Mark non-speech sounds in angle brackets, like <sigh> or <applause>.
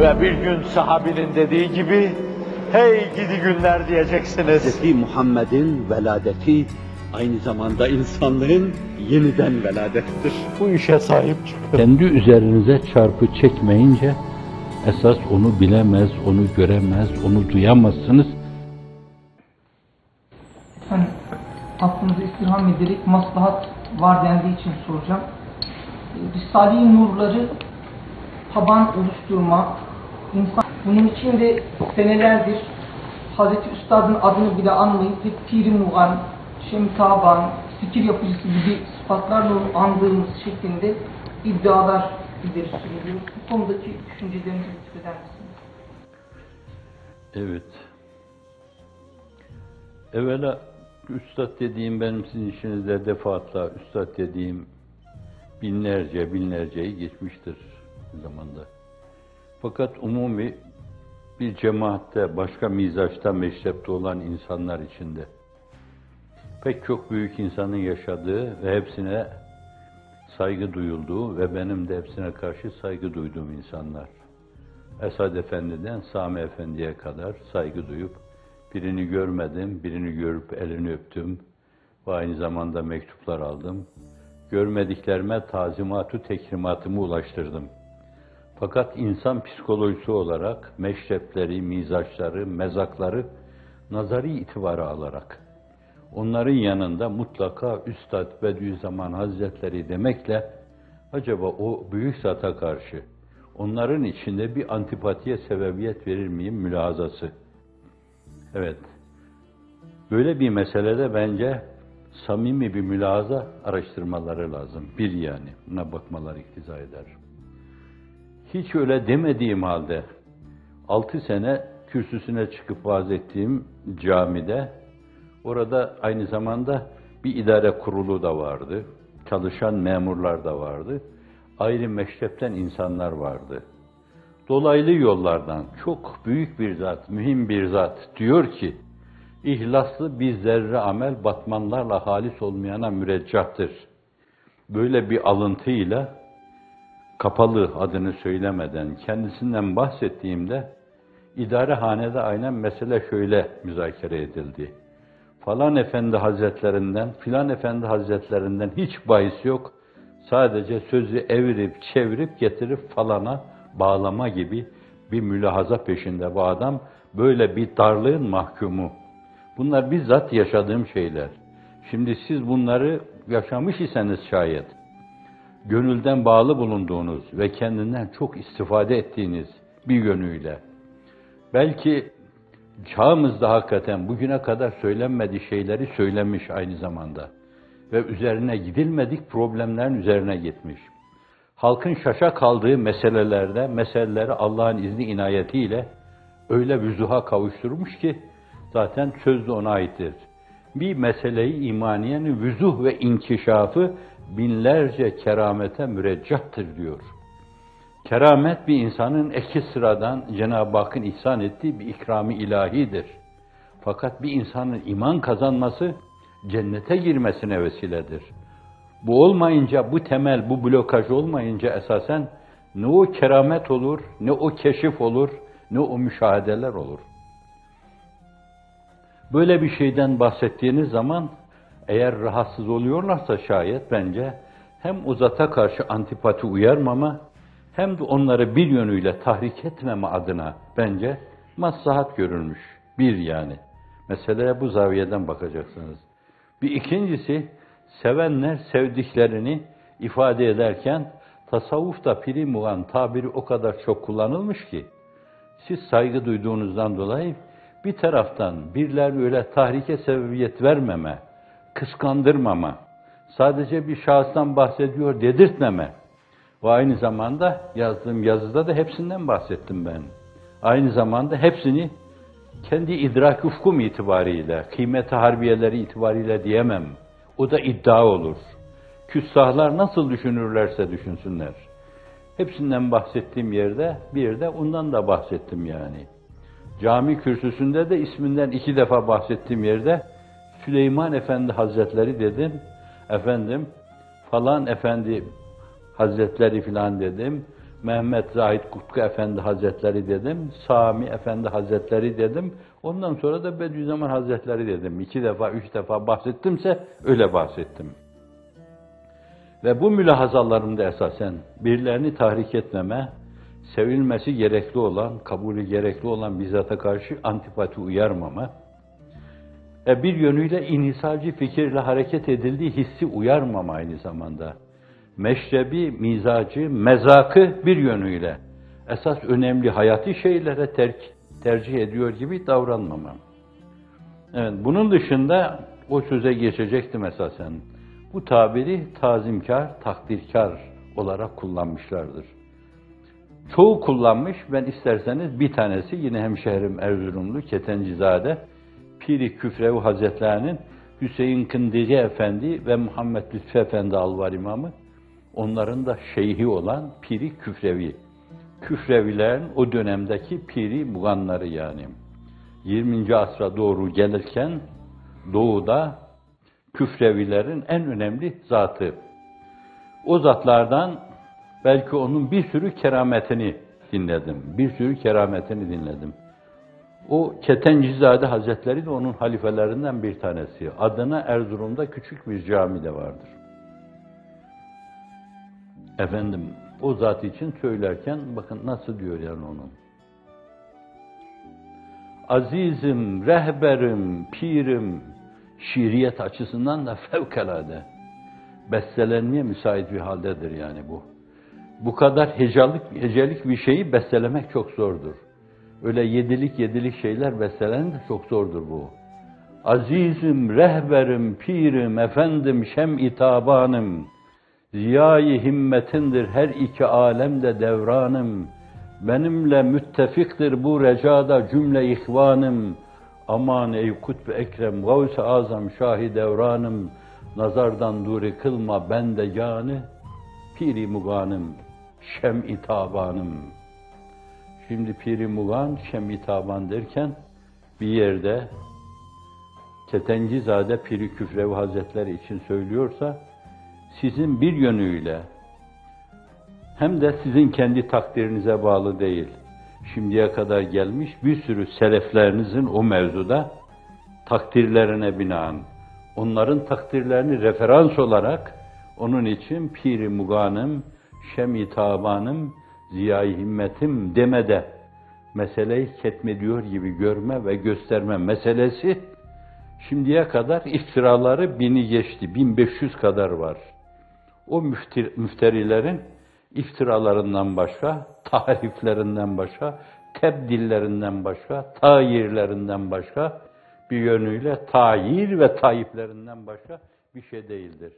Ve bir gün sahabinin dediği gibi, hey gidi günler diyeceksiniz. Hz. Muhammed'in veladeti aynı zamanda insanlığın yeniden veladettir. Bu işe sahip çıkın. Kendi üzerinize çarpı çekmeyince esas onu bilemez, onu göremez, onu duyamazsınız. Hani aklınızı istirham ederek maslahat var dendiği için soracağım. Ee, Risale-i Nurları taban oluşturma, insan bunun için de senelerdir Hazreti Üstad'ın adını bile anmayıp hep Pir-i Mugan, Şemtaban, fikir yapıcısı gibi sıfatlarla andığımız şeklinde iddialar ileri sürülüyor. Bu konudaki düşüncelerinizi lütfeder misiniz? Evet. Evvela üstad dediğim benim sizin işinizde defaatla üstad dediğim binlerce binlerceyi geçmiştir zamanda. Fakat umumi bir cemaatte başka mizaçta meşrepte olan insanlar içinde pek çok büyük insanın yaşadığı ve hepsine saygı duyulduğu ve benim de hepsine karşı saygı duyduğum insanlar. Esad Efendi'den Sami Efendi'ye kadar saygı duyup birini görmedim, birini görüp elini öptüm ve aynı zamanda mektuplar aldım. Görmediklerime tazimatu tekrimatımı ulaştırdım. Fakat insan psikolojisi olarak meşrepleri, mizaçları, mezakları nazari itibara alarak onların yanında mutlaka Üstad Bediüzzaman Hazretleri demekle acaba o büyük zata karşı onların içinde bir antipatiye sebebiyet verir miyim mülazası. Evet. Böyle bir meselede bence samimi bir mülaza araştırmaları lazım. Bir yani. Buna bakmalar iktiza eder. Hiç öyle demediğim halde altı sene kürsüsüne çıkıp vaaz ettiğim camide orada aynı zamanda bir idare kurulu da vardı. Çalışan memurlar da vardı. Ayrı meşrepten insanlar vardı. Dolaylı yollardan çok büyük bir zat, mühim bir zat diyor ki, ihlaslı bir zerre amel batmanlarla halis olmayana müreccahtır. Böyle bir alıntıyla kapalı adını söylemeden kendisinden bahsettiğimde idare hanede aynen mesele şöyle müzakere edildi. Falan efendi hazretlerinden, filan efendi hazretlerinden hiç bahis yok. Sadece sözü evirip çevirip getirip falana bağlama gibi bir mülahaza peşinde bu adam. Böyle bir darlığın mahkumu. Bunlar bizzat yaşadığım şeyler. Şimdi siz bunları yaşamış iseniz şayet, gönülden bağlı bulunduğunuz ve kendinden çok istifade ettiğiniz bir yönüyle, belki çağımızda hakikaten bugüne kadar söylenmediği şeyleri söylemiş aynı zamanda ve üzerine gidilmedik problemlerin üzerine gitmiş. Halkın şaşa kaldığı meselelerde, meseleleri Allah'ın izni inayetiyle öyle vüzuha kavuşturmuş ki zaten söz de ona aittir. Bir meseleyi imaniyenin vüzuh ve inkişafı binlerce keramete müreccahtır diyor. Keramet bir insanın eki sıradan Cenab-ı Hakk'ın ihsan ettiği bir ikrami ilahidir. Fakat bir insanın iman kazanması cennete girmesine vesiledir. Bu olmayınca, bu temel, bu blokaj olmayınca esasen ne o keramet olur, ne o keşif olur, ne o müşahedeler olur. Böyle bir şeyden bahsettiğiniz zaman eğer rahatsız oluyorlarsa şayet bence hem uzata karşı antipati uyarmama hem de onları bir yönüyle tahrik etmeme adına bence maslahat görülmüş. Bir yani. Meseleye bu zaviyeden bakacaksınız. Bir ikincisi, sevenler sevdiklerini ifade ederken tasavvufta prim olan tabiri o kadar çok kullanılmış ki, siz saygı duyduğunuzdan dolayı bir taraftan birileri öyle tahrike sebebiyet vermeme, kıskandırmama, sadece bir şahıstan bahsediyor dedirtmeme ve aynı zamanda yazdığım yazıda da hepsinden bahsettim ben. Aynı zamanda hepsini kendi idrak ufkum itibariyle, kıymet harbiyeleri itibariyle diyemem. O da iddia olur. Küstahlar nasıl düşünürlerse düşünsünler. Hepsinden bahsettiğim yerde bir de ondan da bahsettim yani. Cami kürsüsünde de isminden iki defa bahsettiğim yerde Süleyman Efendi Hazretleri dedim. Efendim falan efendi Hazretleri filan dedim. Mehmet Zahid Kutku Efendi Hazretleri dedim, Sami Efendi Hazretleri dedim, ondan sonra da Bediüzzaman Hazretleri dedim. İki defa, üç defa bahsettimse öyle bahsettim. Ve bu mülahazalarımda esasen birilerini tahrik etmeme, sevilmesi gerekli olan, kabulü gerekli olan bizzata karşı antipati uyarmama, bir yönüyle inhisacı fikirle hareket edildiği hissi uyarmama aynı zamanda. Meşrebi, mizacı, mezakı bir yönüyle esas önemli hayati şeylere terk, tercih ediyor gibi davranmamam. Evet, bunun dışında o söze geçecektim esasen. Bu tabiri tazimkar, takdirkar olarak kullanmışlardır. Çoğu kullanmış, ben isterseniz bir tanesi yine hemşehrim Erzurumlu Ketencizade, Piri Küfrevi Hazretlerinin Hüseyin Kındiri Efendi ve Muhammed Lütfü Efendi Alvar İmamı, onların da şeyhi olan Piri Küfrevi. Küfrevilerin o dönemdeki piri muganları yani. 20. asra doğru gelirken doğuda Küfrevilerin en önemli zatı. O zatlardan belki onun bir sürü kerametini dinledim. Bir sürü kerametini dinledim. O Ketencizade Hazretleri de onun halifelerinden bir tanesi. Adına Erzurum'da küçük bir cami de vardır. Efendim, o zat için söylerken bakın nasıl diyor yani onun. Azizim, rehberim, pirim, şiiriyet açısından da <laughs> fevkalade bestelenmeye müsait bir haldedir yani bu. Bu kadar hecalık, hecelik bir şeyi bestelemek çok zordur. Öyle yedilik yedilik şeyler bestelen de çok zordur bu. Azizim, rehberim, pirim, efendim, şem-i tabanım, ziyayı himmetindir her iki alemde devranım, benimle müttefiktir bu recada cümle ihvanım, aman ey kutb ekrem, gavs-ı azam, şahi devranım, nazardan duri kılma bende canı, piri muganım, şem-i tabanım. Şimdi piri mugan, şem-i taban derken bir yerde Ketencizade Piri Küfrevi Hazretleri için söylüyorsa, sizin bir yönüyle hem de sizin kendi takdirinize bağlı değil, şimdiye kadar gelmiş bir sürü seleflerinizin o mevzuda takdirlerine binaen, onların takdirlerini referans olarak onun için piri muganım, şem-i tabanım, ziya-i himmetim demede meseleyi ketmediyor gibi görme ve gösterme meselesi şimdiye kadar iftiraları bini geçti. 1500 kadar var. O müftir, müfterilerin iftiralarından başka, tariflerinden başka, tebdillerinden başka, tayirlerinden başka bir yönüyle tayir ve tayiflerinden başka bir şey değildir.